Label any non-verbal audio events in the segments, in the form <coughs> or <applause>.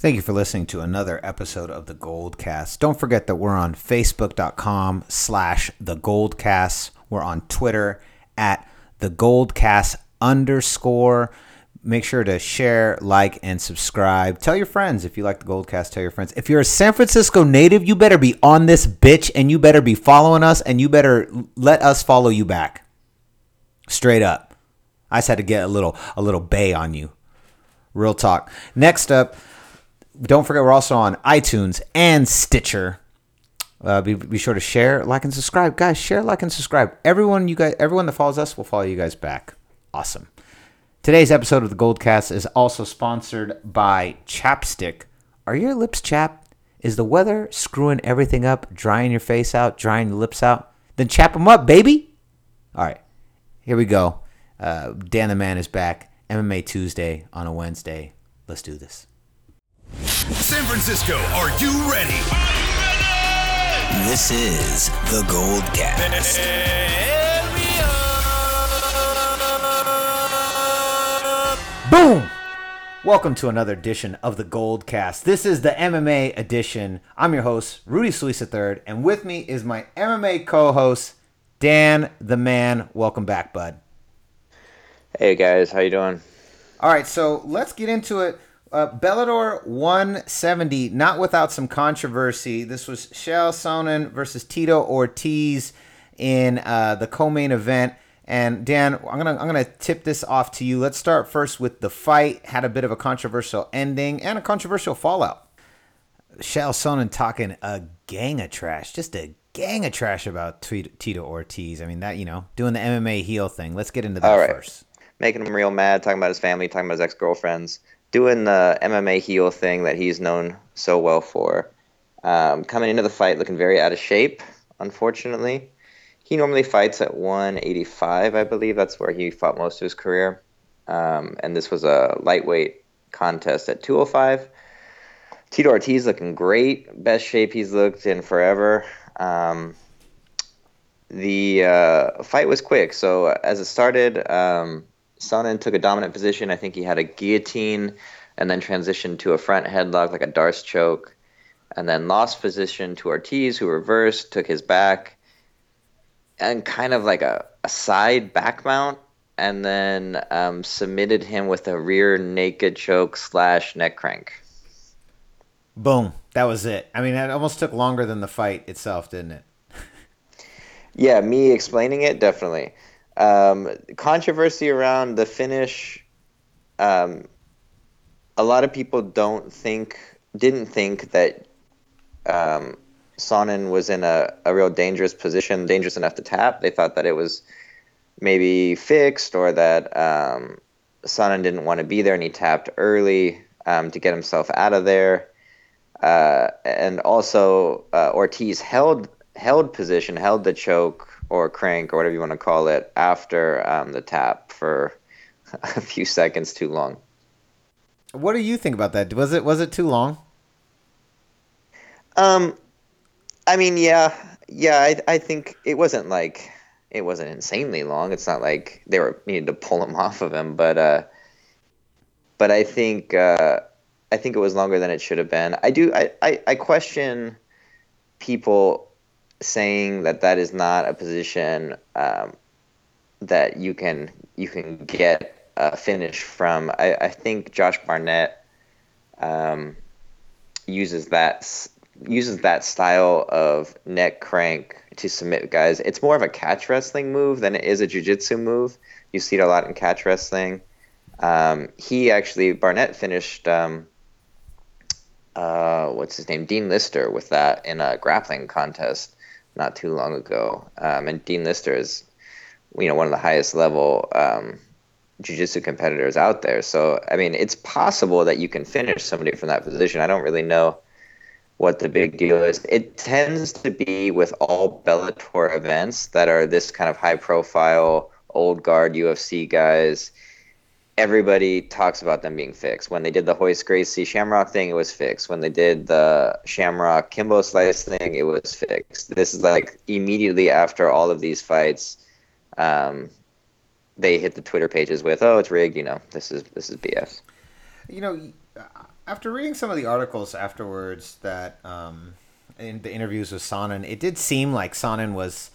Thank you for listening to another episode of the Goldcast. Don't forget that we're on Facebook.com slash the Goldcast. We're on Twitter at the Goldcast underscore. Make sure to share, like, and subscribe. Tell your friends if you like the Goldcast. Tell your friends. If you're a San Francisco native, you better be on this bitch and you better be following us and you better let us follow you back. Straight up. I just had to get a little a little bay on you. Real talk. Next up, don't forget we're also on iTunes and Stitcher. Uh, be, be sure to share, like, and subscribe, guys. Share, like, and subscribe. Everyone, you guys, everyone that follows us will follow you guys back. Awesome. Today's episode of the Goldcast is also sponsored by Chapstick. Are your lips chapped? Is the weather screwing everything up, drying your face out, drying your lips out? Then chap them up, baby. All right, here we go. Uh, Dan the Man is back. MMA Tuesday on a Wednesday. Let's do this. San Francisco, are you ready? This is the Gold Cast. Boom! Welcome to another edition of the Gold Cast. This is the MMA edition. I'm your host, Rudy Solis III, and with me is my MMA co-host, Dan the Man. Welcome back, bud. Hey guys, how you doing? All right, so let's get into it. Uh, Bellator 170, not without some controversy. This was Chael Sonnen versus Tito Ortiz in uh, the co-main event. And Dan, I'm gonna I'm gonna tip this off to you. Let's start first with the fight. Had a bit of a controversial ending and a controversial fallout. Chael Sonnen talking a gang of trash, just a gang of trash about Tito Ortiz. I mean that you know doing the MMA heel thing. Let's get into that All right. first. Making him real mad, talking about his family, talking about his ex girlfriends, doing the MMA heel thing that he's known so well for. Um, coming into the fight looking very out of shape, unfortunately. He normally fights at 185, I believe. That's where he fought most of his career. Um, and this was a lightweight contest at 205. Tito Ortiz looking great, best shape he's looked in forever. Um, the uh, fight was quick, so as it started, um, Sonnen took a dominant position. I think he had a guillotine and then transitioned to a front headlock, like a D'Arce choke, and then lost position to Ortiz, who reversed, took his back, and kind of like a, a side back mount, and then um, submitted him with a rear naked choke slash neck crank. Boom. That was it. I mean, it almost took longer than the fight itself, didn't it? <laughs> Yeah, me explaining it definitely. Um, controversy around the finish. Um, a lot of people don't think, didn't think that um, Sonnen was in a, a real dangerous position, dangerous enough to tap. They thought that it was maybe fixed or that um, Sonnen didn't want to be there and he tapped early um, to get himself out of there. Uh, and also, uh, Ortiz held held position, held the choke or crank or whatever you want to call it after um, the tap for <laughs> a few seconds too long. What do you think about that? Was it was it too long? Um, I mean, yeah, yeah. I I think it wasn't like it wasn't insanely long. It's not like they were needed to pull him <laughs> off of him, but uh, but I think uh, I think it was longer than it should have been. I do. I I, I question people saying that that is not a position um, that you can you can get a finish from. I, I think Josh Barnett um, uses that uses that style of neck crank to submit guys. It's more of a catch wrestling move than it is a jiu-jitsu move. You see it a lot in catch wrestling. Um, he actually Barnett finished um, uh, what's his name Dean Lister with that in a grappling contest not too long ago. Um, and Dean Lister is, you know, one of the highest level um, jiu-jitsu competitors out there. So, I mean, it's possible that you can finish somebody from that position. I don't really know what the big deal is. It tends to be with all Bellator events that are this kind of high-profile, old guard UFC guys – everybody talks about them being fixed. When they did the Royce Gracie Shamrock thing, it was fixed. When they did the Shamrock Kimbo Slice thing, it was fixed. This is like immediately after all of these fights, um, they hit the Twitter pages with, "Oh, it's rigged." You know, this is this is BS. You know, after reading some of the articles afterwards that um, in the interviews with Sonnen, it did seem like Sonnen was,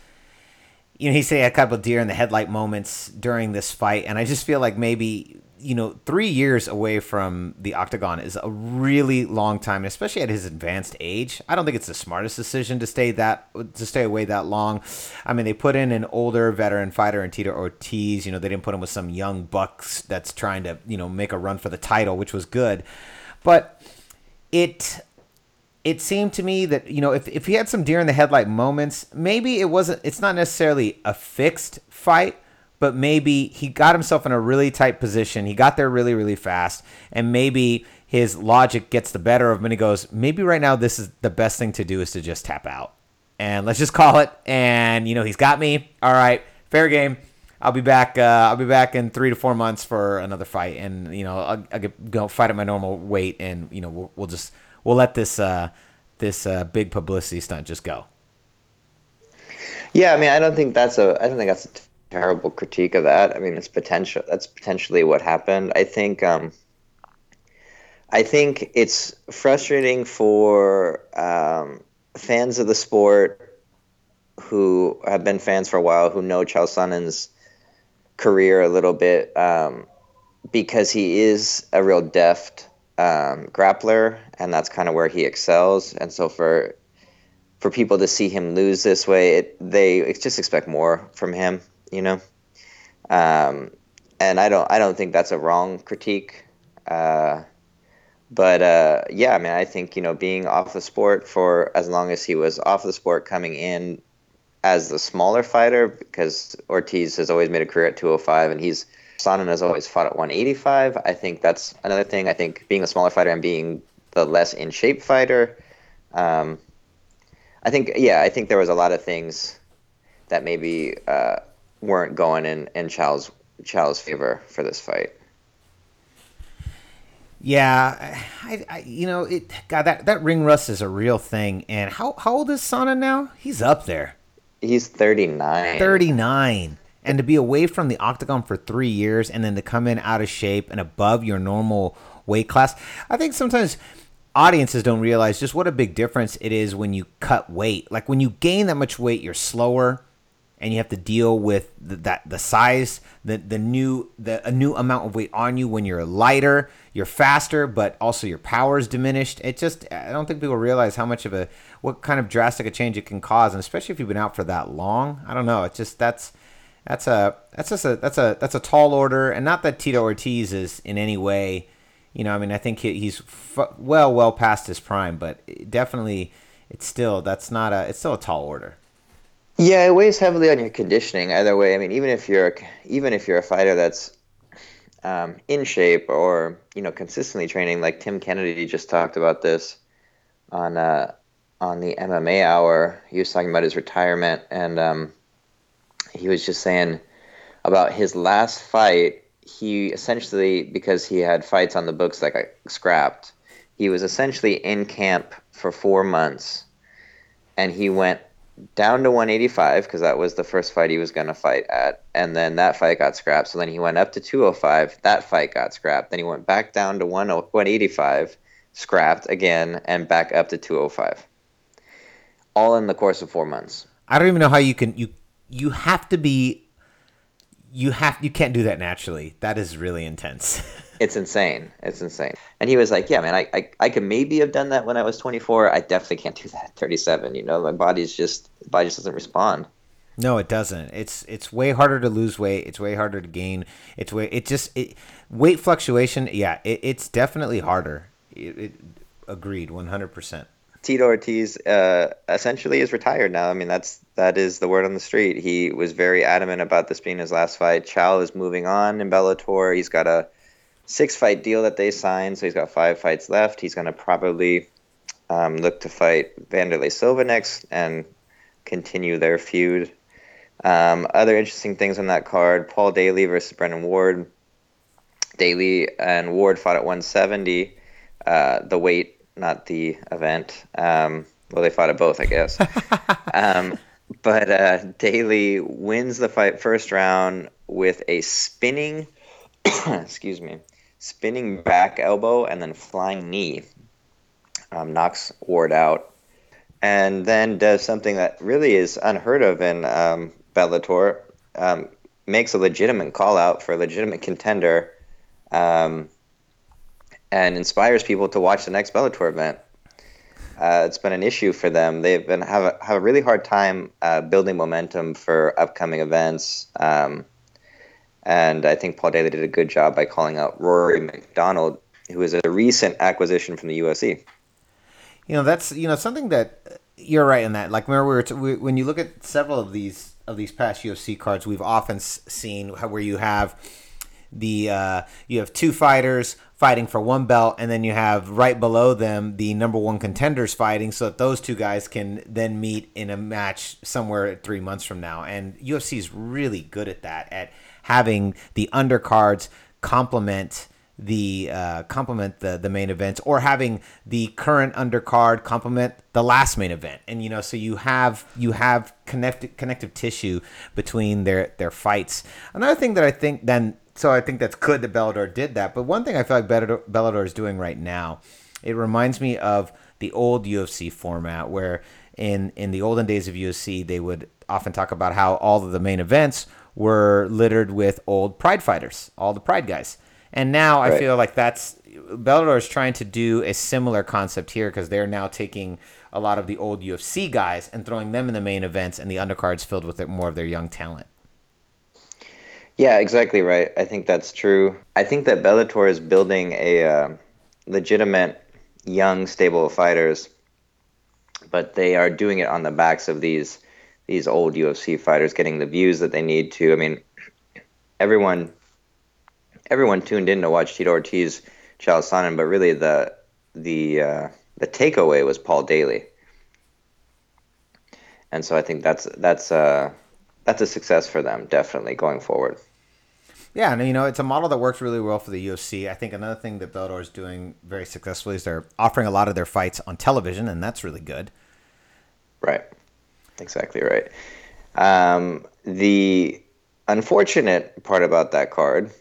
you know, he said a couple of deer in the headlight moments during this fight, and I just feel like maybe you know, three years away from the octagon is a really long time, especially at his advanced age. I don't think it's the smartest decision to stay that to stay away that long. I mean, they put in an older veteran fighter in Tito Ortiz. You know, they didn't put him with some young bucks that's trying to you know make a run for the title, which was good, but it it seemed to me that you know if, if he had some deer in the headlight moments maybe it wasn't it's not necessarily a fixed fight but maybe he got himself in a really tight position. He got there really, really fast, and maybe his logic gets the better of him, and he goes, maybe right now this is the best thing to do is to just tap out, and let's just call it. And you know, he's got me. All right, fair game. I'll be back. Uh, I'll be back in three to four months for another fight, and you know, I'll, I'll get, go fight at my normal weight, and you know, we'll, we'll just we'll let this uh, this uh, big publicity stunt just go. Yeah, I mean, I don't think that's a. I don't think that's a terrible critique of that. I mean, it's potential. That's potentially what happened. I think. Um, I think it's frustrating for um, fans of the sport who have been fans for a while, who know Chael Sonnen's career a little bit, um, because he is a real deft um, grappler, and that's kind of where he excels. And so for for people to see him lose this way, it, they just expect more from him you know. Um, and I don't I don't think that's a wrong critique. Uh, but uh, yeah, I mean, I think you know being off the sport for as long as he was off the sport, coming in as the smaller fighter because Ortiz has always made a career at 205, and he's Sonnen has always fought at 185. I think that's another thing. I think being a smaller fighter and being the less in shape fighter. Um, I think yeah, I think there was a lot of things that maybe uh, weren't going in in Chael's Chael's favor for this fight. Yeah, I, I, you know, it. God, that that ring rust is a real thing. And how how old is Sonnen now? He's up there. He's thirty nine. Thirty nine, and to be away from the octagon for three years, and then to come in out of shape and above your normal weight class. I think sometimes audiences don't realize just what a big difference it is when you cut weight. Like when you gain that much weight, you're slower and you have to deal with the, that the size, the the new the a new amount of weight on you when you're lighter, you're faster, but also your power is diminished. It just I don't think people realize how much of a what kind of drastic a change it can cause, and especially if you've been out for that long. I don't know. It's just that's that's a that's just a that's a that's a tall order, and not that Tito Ortiz is in any way, you know. I mean, I think he, he's f- well well past his prime, but definitely it's still that's not a it's still a tall order. Yeah, it weighs heavily on your conditioning. Either way, I mean, even if you're even if you're a fighter that's um, in shape or you know consistently training, like Tim Kennedy just talked about this on uh, on the MMA Hour. He was talking about his retirement, and um, he was just saying about his last fight. He essentially, because he had fights on the books that got scrapped, he was essentially in camp for four months, and he went down to 185 because that was the first fight he was going to fight at and then that fight got scrapped. So then he went up to 205 that fight got scrapped. Then he went back down to 185 scrapped again and back up to 205 all in the course of 4 months. I don't even know how you can you you have to be you have you can't do that naturally that is really intense <laughs> it's insane. It's insane. And he was like, "Yeah, man, I, I I could maybe have done that when I was 24. I definitely can't do that at 37. You know, my body's just body just doesn't respond." No, it doesn't. It's it's way harder to lose weight. It's way harder to gain. It's way it just it, weight fluctuation. Yeah, it, it's definitely harder. It, it agreed, 100. percent Tito Ortiz uh, essentially is retired now. I mean, that's that is the word on the street. He was very adamant about this being his last fight. Chael is moving on in Bellator. He's got a six fight deal that they signed, so he's got five fights left. He's going to probably um, look to fight Wanderlei Silva next and continue their feud. Um, other interesting things on that card: Paul Daley versus Brennan Ward. Daley and Ward fought at 170. Uh, the weight, not the event. Um, well, they fought at both, I guess. <laughs> um, but uh, Daley wins the fight first round with a spinning, <coughs> excuse me, spinning back elbow and then flying knee. Um, knocks Ward out, and then does something that really is unheard of in um, Bellator. Um, makes a legitimate call out for a legitimate contender, um, and inspires people to watch the next Bellator event. Uh, it's been an issue for them. They've been have a, have a really hard time uh, building momentum for upcoming events. Um, and I think Paul Daley did a good job by calling out Rory MacDonald, who is a recent acquisition from the UFC. You know, that's you know something that you're right in that. Like, remember we were t- we, when you look at several of these of these past UFC cards, we've often seen where you have the uh, you have two fighters fighting for one belt, and then you have right below them the number one contenders fighting, so that those two guys can then meet in a match somewhere three months from now. And UFC is really good at that, at having the undercards complement the uh, complement the the main events or having the current undercard complement the last main event and you know so you have you have connected connective tissue between their their fights another thing that i think then so i think that's good that bellator did that. But one thing i feel like bellator, is doing right now it reminds me of the old ufc format where in in the olden days of ufc they would often talk about how all of the main events were littered with old pride fighters all the pride guys. And now I feel like that's Bellator is trying to do a similar concept here because they're now taking a lot of the old UFC guys and throwing them in the main events and the undercards filled with more of their young talent. Yeah, exactly right. I think that's true. I think that Bellator is building a uh, legitimate young stable of fighters, but they are doing it on the backs of these these old UFC fighters, getting the views that they need to. I mean, everyone everyone tuned in to watch Tito Ortiz, Chael Sonnen, but really the the uh, the takeaway was Paul Daley, and so I think that's that's uh, that's a success for them definitely going forward. Yeah, and you know it's a model that works really well for the UFC. I think another thing that Bellator is doing very successfully is they're offering a lot of their fights on television, and that's really good. Right. Exactly right. Um, the unfortunate part about that card,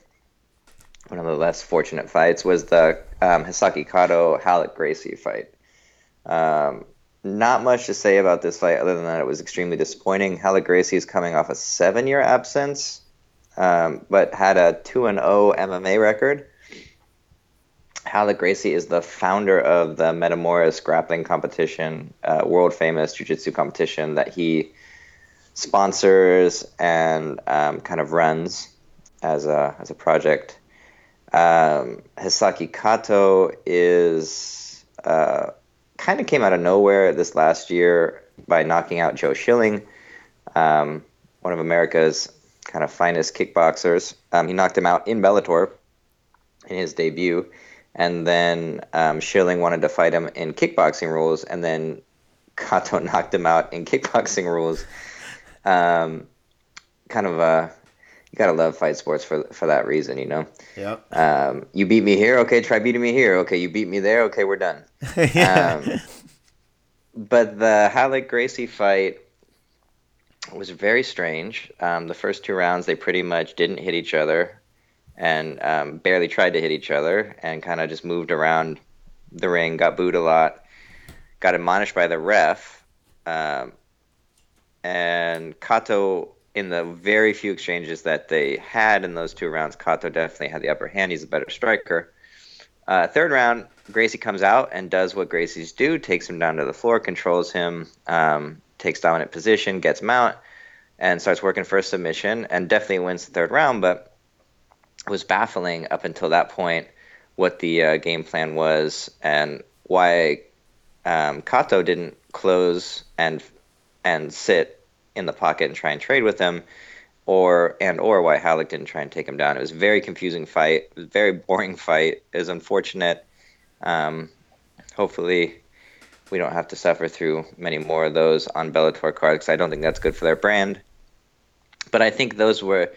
one of the less fortunate fights, was the um, Hisaki Kato Ralek Gracie fight. Um, not much to say about this fight other than that it was extremely disappointing. Ralek Gracie is coming off a seven year absence, um, but had a 2 and 0 MMA record. Ralek Gracie is the founder of the Metamoris grappling competition, uh, world famous jiu-jitsu competition that he sponsors and um, kind of runs as a as a project. Um, Hisaki Kato is uh, kind of came out of nowhere this last year by knocking out Joe Schilling, um, one of America's kind of finest kickboxers. Um, he knocked him out in Bellator in his debut and then um, Schilling wanted to fight him in kickboxing rules, and then Kato <laughs> knocked him out in kickboxing rules. Um, kind of uh, you gotta love fight sports for for that reason, you know. Yep. Um, you beat me here, okay. Try beating me here, okay. You beat me there, okay. We're done. <laughs> Um, but the Ralek Gracie fight was very strange. Um, the first two rounds, they pretty much didn't hit each other and um, barely tried to hit each other and kind of just moved around the ring, got booed a lot, got admonished by the ref. Um, and Kato, in the very few exchanges that they had in those two rounds, Kato definitely had the upper hand. He's a better striker. Uh, third round, Gracie comes out and does what Gracie's do, takes him down to the floor, controls him, um, takes dominant position, gets mount, and starts working for a submission, and definitely wins the third round. But was baffling up until that point what the uh, game plan was and why um, Kato didn't close and and sit in the pocket and try and trade with him, or and or why Ralek didn't try and take him down. It was a very confusing fight. Very boring fight. It was unfortunate. Um, hopefully, we don't have to suffer through many more of those on Bellator cards. I don't think that's good for their brand. But I think those were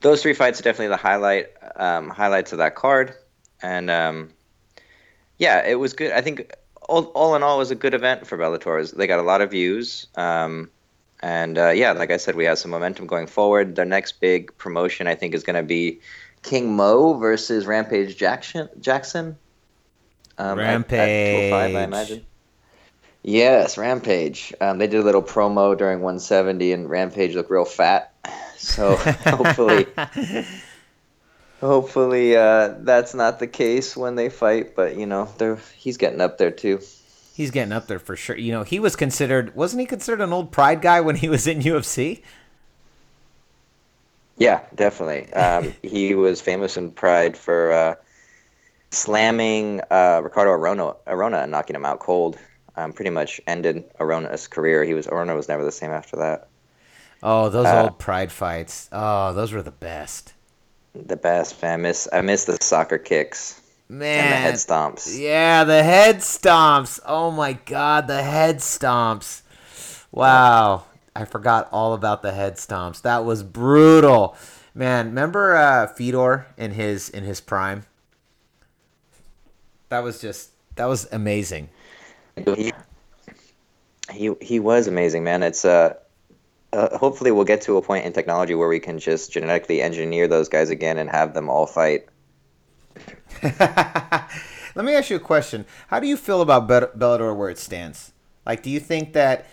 those three fights are definitely the highlight um, highlights of that card. And um, yeah, it was good. I think all, all in all, it was a good event for Bellator. They got a lot of views. Um, and uh, yeah, like I said, we have some momentum going forward. Their next big promotion, I think, is going to be King Mo versus Rampage Jackson. Jackson. Um, at- at 205, I Rampage. imagine. Yes, Rampage. Um, they did a little promo during 170, and Rampage looked real fat. So <laughs> hopefully, hopefully uh, that's not the case when they fight. But you know, they're he's getting up there too. He's getting up there for sure. You know, he was considered wasn't he considered an old pride guy when he was in UFC? Yeah, definitely. Um, <laughs> he was famous in Pride for uh, slamming uh, Ricardo Arona, Arona and knocking him out cold. Um, pretty much ended Arona's career. He was Arona was never the same after that. Oh, those Uh, old pride fights. Oh, those were the best. The best. Man. I miss I miss the soccer kicks Man. and the head stomps. Yeah, the head stomps. Oh my god, the head stomps. Wow. I forgot all about the head stomps. That was brutal. Man, remember uh Fedor in his in his prime? That was just that was amazing. He, he he was amazing, man. It's uh, uh, hopefully we'll get to a point in technology where we can just genetically engineer those guys again and have them all fight. <laughs> Let me ask you a question. How do you feel about Bet- Bellator where it stands? Like, do you think that?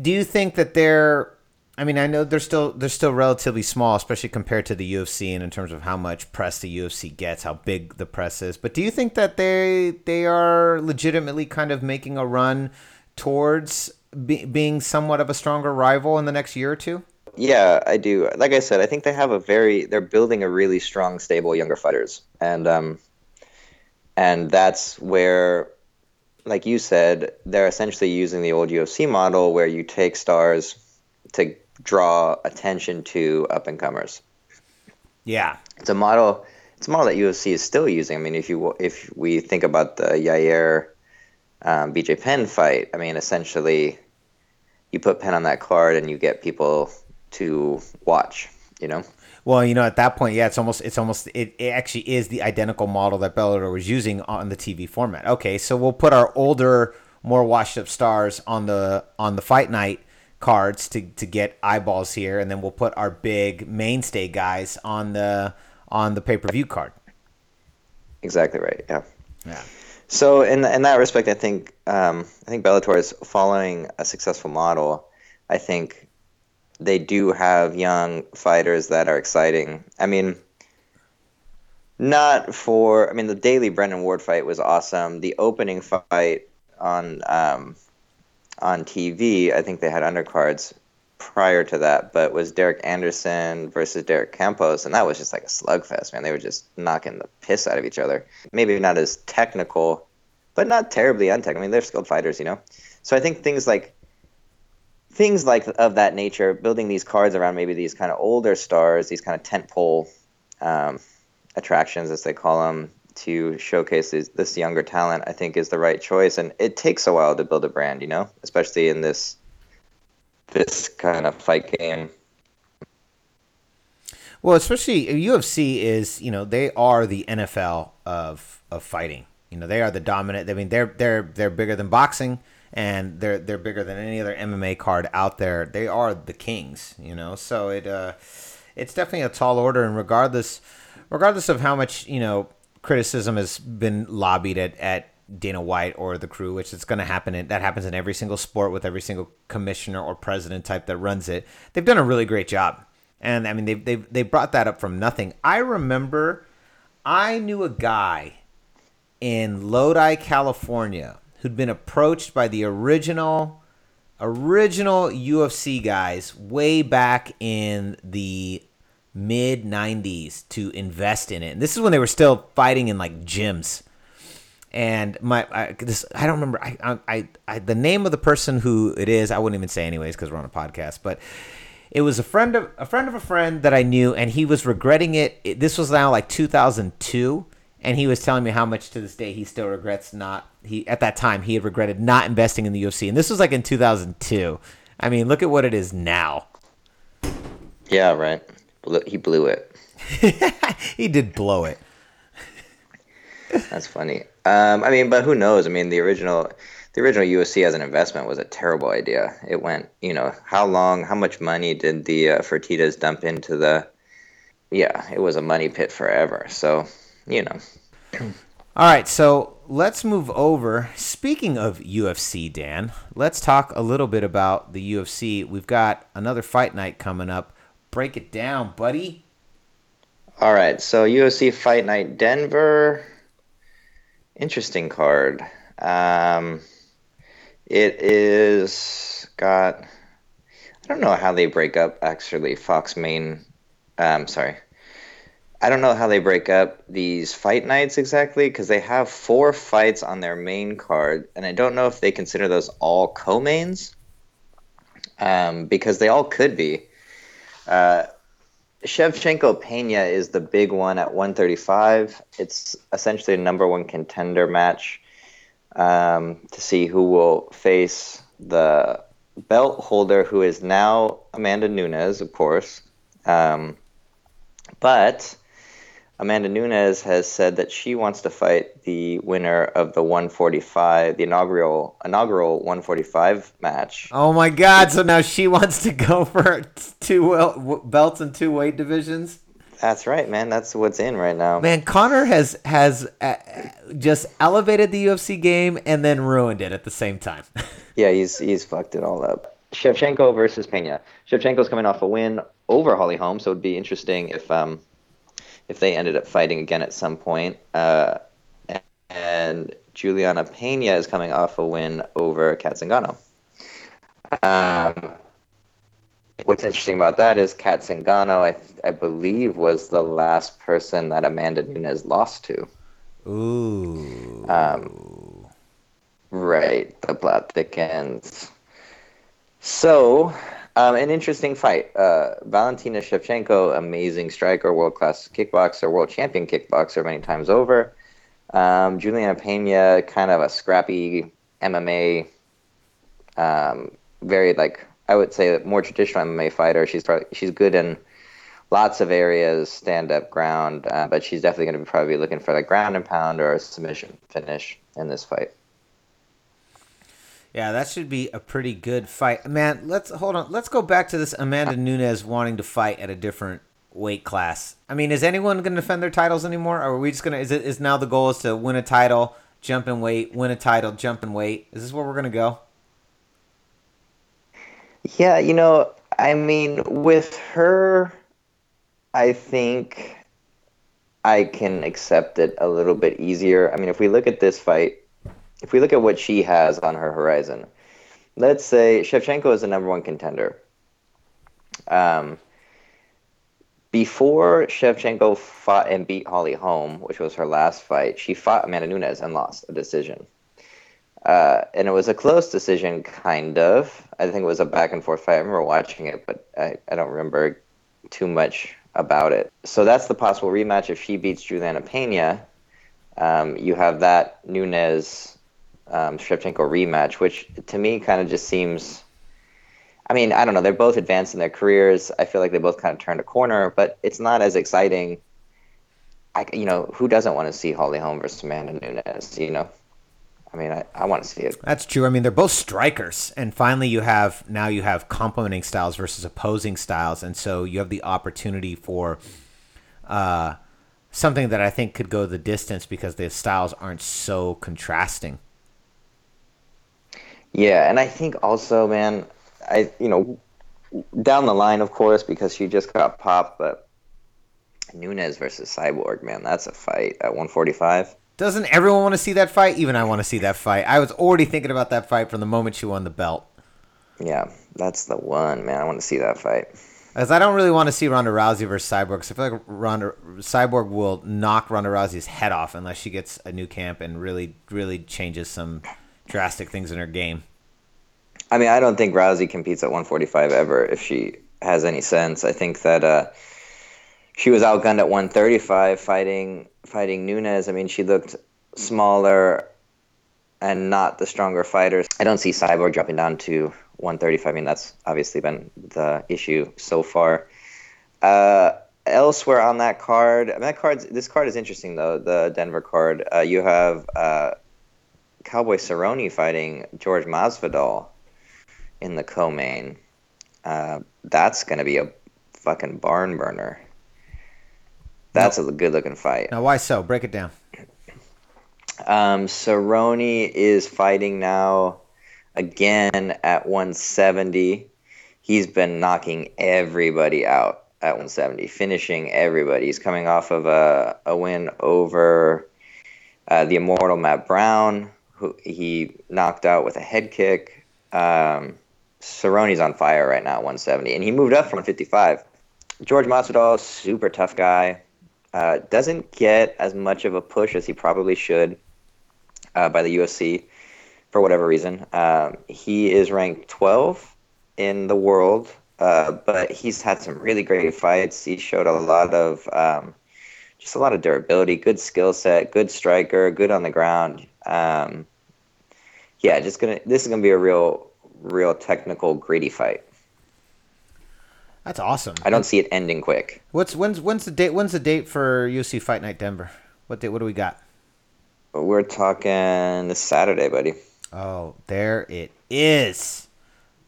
Do you think that they're? I mean, I know they're still they're still relatively small, especially compared to the UFC, and in terms of how much press the UFC gets, how big the press is. But do you think that they they are legitimately kind of making a run towards be, being somewhat of a stronger rival in the next year or two? Yeah, I do. Like I said, I think they have a very they're building a really strong stable younger fighters. And um and that's where like you said, they're essentially using the old UFC model where you take stars to draw attention to up and comers. Yeah, It's a model it's a model that UFC is still using. I mean, if you if we think about the Yair um, BJ Penn fight, I mean, essentially you put Penn on that card and you get people to watch, you know? Well, you know, at that point, yeah, it's almost it's almost it, it actually is the identical model that Bellator was using on the TV format. Okay, so we'll put our older, more washed up stars on the on the fight night cards to to get eyeballs here, and then we'll put our big mainstay guys on the on the pay per view card. Exactly right. Yeah. Yeah. So in in that respect, I think um, I think Bellator is following a successful model. I think they do have young fighters that are exciting. I mean, not for I mean the Daley Brendan Ward fight was awesome. The opening fight on um, on TV, I think they had undercards prior to that, but was Derek Anderson versus Derek Campos, and that was just like a slugfest, man. They were just knocking the piss out of each other. Maybe not as technical, but not terribly untechnical. I mean, they're skilled fighters, you know. So I think things like things like of that nature, building these cards around maybe these kind of older stars, these kind of tentpole um, attractions, as they call them, to showcase this, this younger talent, I think is the right choice. And it takes a while to build a brand, you know, especially in this this kind of fight game. Well, especially UFC is, you know, they are the NFL of of fighting. You know, they are the dominant. I mean, they're they're they're bigger than boxing, and they're they're bigger than any other MMA card out there. They are the kings. You know, so it uh, it's definitely a tall order, and regardless regardless of how much you know criticism has been lobbied at at Dana White or the crew, which is going to happen. In, that happens in every single sport with every single commissioner or president type that runs it. They've done a really great job, and I mean they they they brought that up from nothing. I remember, I knew a guy in Lodi, California, who'd been approached by the original original UFC guys way back in the mid 90s to invest in it. And this is when they were still fighting in like gyms. And my I, this I don't remember I, I I the name of the person who it is I wouldn't even say anyways because we're on a podcast but it was a friend of a friend of a friend that I knew and he was regretting it. it this was now like 2002 and he was telling me how much to this day he still regrets not he at that time he had regretted not investing in the UFC and this was like in 2002 I mean look at what it is now Yeah, right. He blew it. <laughs> he did blow it <laughs> That's funny. Um, I mean, but who knows? I mean, the original, the original UFC as an investment was a terrible idea. It went, you know, how long, how much money did the uh, Fertitas dump into the yeah, it was a money pit forever. So you know, All right, so let's move over. Speaking of UFC, Dan, let's talk a little bit about the UFC. We've got another fight night coming up. Break it down, buddy. all right. So UFC Fight Night Denver, interesting card. Um, it is got. I don't know how they break up actually Fox main. Um, sorry. I don't know how they break up these fight nights exactly because they have four fights on their main card, and I don't know if they consider those all co-mains, um, because they all could be. Uh, Shevchenko Pena is the big one at 135. It's essentially a number one contender match um, to see who will face the belt holder, who is now Amanda Nunes, of course. Um, but Amanda Nunes has said that she wants to fight the winner of the 145, the inaugural inaugural 145 match. Oh my God! So now she <laughs> wants to go for two belts in two weight divisions. That's right, man. That's what's in right now. Man, Conor has has uh, just elevated the UFC game and then ruined it at the same time. <laughs> Yeah, he's he's fucked it all up. Shevchenko versus Pena. Shevchenko's coming off a win over Holly Holm, so it'd be interesting if um if they ended up fighting again at some point. Uh, and Juliana Pena is coming off a win over Cat Zingano. Um, what's interesting about that is Cat Zingano, I, I believe, was the last person that Amanda Nunes lost to. Ooh. Um, right, the plot thickens. So, um, an interesting fight. Uh, Valentina Shevchenko, amazing striker, world class kickboxer, world champion kickboxer many times over. Um, Juliana Pena, kind of a scrappy MMA, um, very like I would say more traditional MMA fighter. She's probably, she's good in lots of areas, stand up, ground, uh, but she's definitely going to be probably looking for like ground and pound or a submission finish in this fight. Yeah, that should be a pretty good fight. Man, let's hold on. Let's go back to this Amanda uh. Nunes wanting to fight at a different weight class. I mean, is anyone going to defend their titles anymore? Or are we just going to is it is now the goal is to win a title, jump in weight, win a title, jump in weight? Is this where we're going to go? Yeah, you know, I mean, with her, I think I can accept it a little bit easier. I mean, if we look at this fight, if we look at what she has on her horizon, let's say Shevchenko is the number one contender. Um, before Shevchenko fought and beat Holly Holm, which was her last fight, she fought Amanda Nunes and lost a decision. Uh, and it was a close decision, kind of. I think it was a back and forth fight. I remember watching it, but I, I don't remember too much about it. So that's the possible rematch. If she beats Juliana Pena, um, you have that Nunes um, Shevchenko rematch, which to me kind of just seems. I mean, I don't know. They're both advanced in their careers. I feel like they both kind of turned a corner, but it's not as exciting. I, you know, who doesn't want to see Holly Holm versus Amanda Nunes? You know, I mean, I, I want to see it. That's true. I mean, they're both strikers, and finally, you have now you have complementing styles versus opposing styles, and so you have the opportunity for uh, something that I think could go the distance because the styles aren't so contrasting. Yeah, and I think also, man, I you know, down the line, of course, because she just got popped, but Nunes versus Cyborg, man, that's a fight at 145. Doesn't everyone want to see that fight? Even I want to see that fight. I was already thinking about that fight from the moment she won the belt. Yeah, that's the one, man. I want to see that fight. As I don't really want to see Ronda Rousey versus Cyborg, 'cause I feel like Ronda Cyborg will knock Ronda Rousey's head off unless she gets a new camp and really, really changes some drastic things in her game. I mean, I don't think Rousey competes at 145 ever if she has any sense. I think that uh, she was outgunned at 135 fighting fighting Nunes. I mean, she looked smaller and not the stronger fighters. I don't see Cyborg dropping down to 135. I mean, that's obviously been the issue so far. Uh, elsewhere on that card, that card, this card is interesting though. The Denver card. Uh, you have uh, Cowboy Cerrone fighting George Masvidal in the co-main. Uh, that's going to be a fucking barn burner. That's a good looking fight. Now, why so? Break it down. Um, Cerrone is fighting now again at 170. He's been knocking everybody out at 170, finishing everybody. He's coming off of a, a win over uh, the immortal Matt Brown, who he knocked out with a head kick. Um, Cerrone's on fire right now at 170, and he moved up from 155. George Masvidal, super tough guy. Uh, doesn't get as much of a push as he probably should uh, by the UFC for whatever reason. Um, he is ranked 12 in the world, uh, but he's had some really great fights. He showed a lot of um, just a lot of durability, good skill set, good striker, good on the ground. Um, yeah, just gonna. This is gonna be a real, real technical, gritty fight. That's awesome. I don't see it ending quick. What's when's when's the date? When's the date for UFC Fight Night Denver? What date? What do we got? We're talking this Saturday, buddy. Oh, there it is.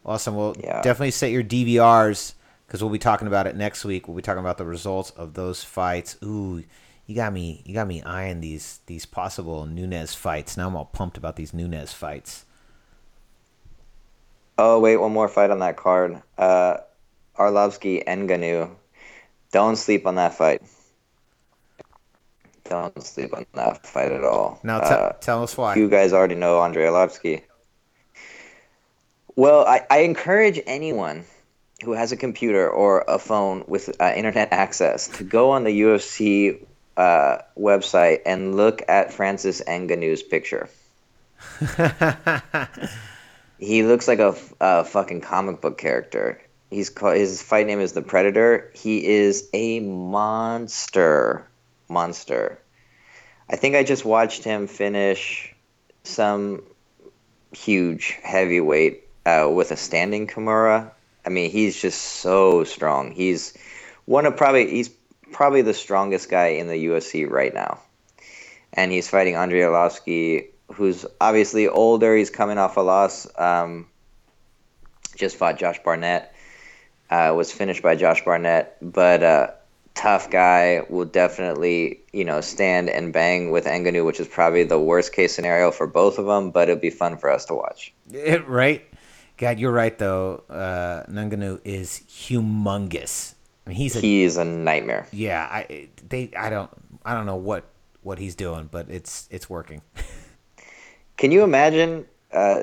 Awesome. Well, Yeah. definitely set your DVRs because we'll be talking about it next week. We'll be talking about the results of those fights. Ooh, you got me. You got me eyeing these these possible Nunes fights. Now I'm all pumped about these Nunes fights. Oh wait, one more fight on that card. Uh, Arlovsky Ngannou. Don't sleep on that fight. Don't sleep on that fight at all. Now t- Uh, tell us why. You guys already know Andrei Arlovsky. Well, I, I encourage anyone who has a computer or a phone with uh, internet access to go on the UFC uh, website and look at Francis Ngannou's picture. <laughs> he looks like a fucking comic book character. He's called, his fight name is the Predator. He is a monster, monster. I think I just watched him finish some huge heavyweight uh, with a standing Kimura. I mean, he's just so strong. He's one of probably he's probably the strongest guy in the UFC right now, and he's fighting Andrei Arlovsky, who's obviously older. He's coming off a loss. Um, just fought Josh Barnett. Uh, was finished by Josh Barnett, but uh, tough guy will definitely you know stand and bang with Ngannou, which is probably the worst case scenario for both of them. But it'll be fun for us to watch. It- right? God, you're right though. Uh, Ngannou is humongous. I mean, he's a He is a nightmare. yeah. I they I don't I don't know what what he's doing, but it's it's working. <laughs> Can you imagine? Uh,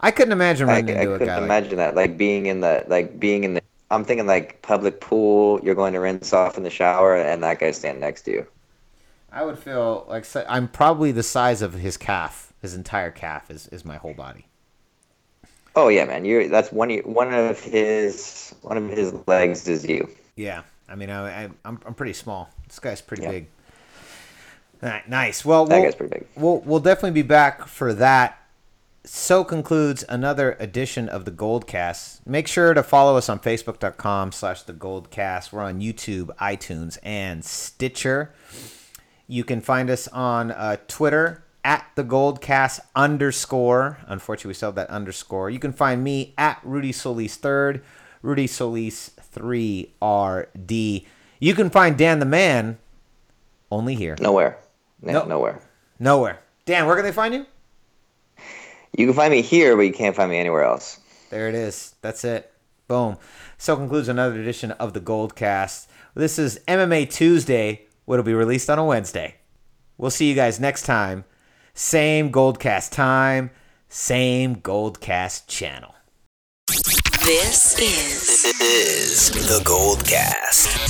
I couldn't imagine I, running I into a couldn't guy like imagine that. Like being in the like being in the. I'm thinking like public pool. You're going to rinse off in the shower, and that guy standing next to you. I would feel like I'm probably the size of his calf. His entire calf is, is my whole body. Oh yeah, man. You that's one of- one of his one of his legs is you. Yeah, I mean, I, I I'm I'm pretty small. This guy's pretty Yeah. big. All right, nice. Well, That we'll, guy's pretty big. We'll we'll definitely be back for that. So concludes another edition of the Goldcast. Make sure to follow us on Facebook.com slash the Goldcast. We're on YouTube, iTunes, and Stitcher. You can find us on uh, Twitter at the Goldcast underscore. Unfortunately, we still have that underscore. You can find me at Rudy Solis third, Rudy Solis three RD. You can find Dan the Man only here, Nowhere. No, Nope. Nowhere. nowhere. Dan, where can they find you? You can find me here, but you can't find me anywhere else. There it is. That's it. Boom. So concludes another edition of the Goldcast. This is MMA Tuesday, what'll be released on a Wednesday. We'll see you guys next time. Same Goldcast time, same Goldcast channel. This is, is the Gold Cast.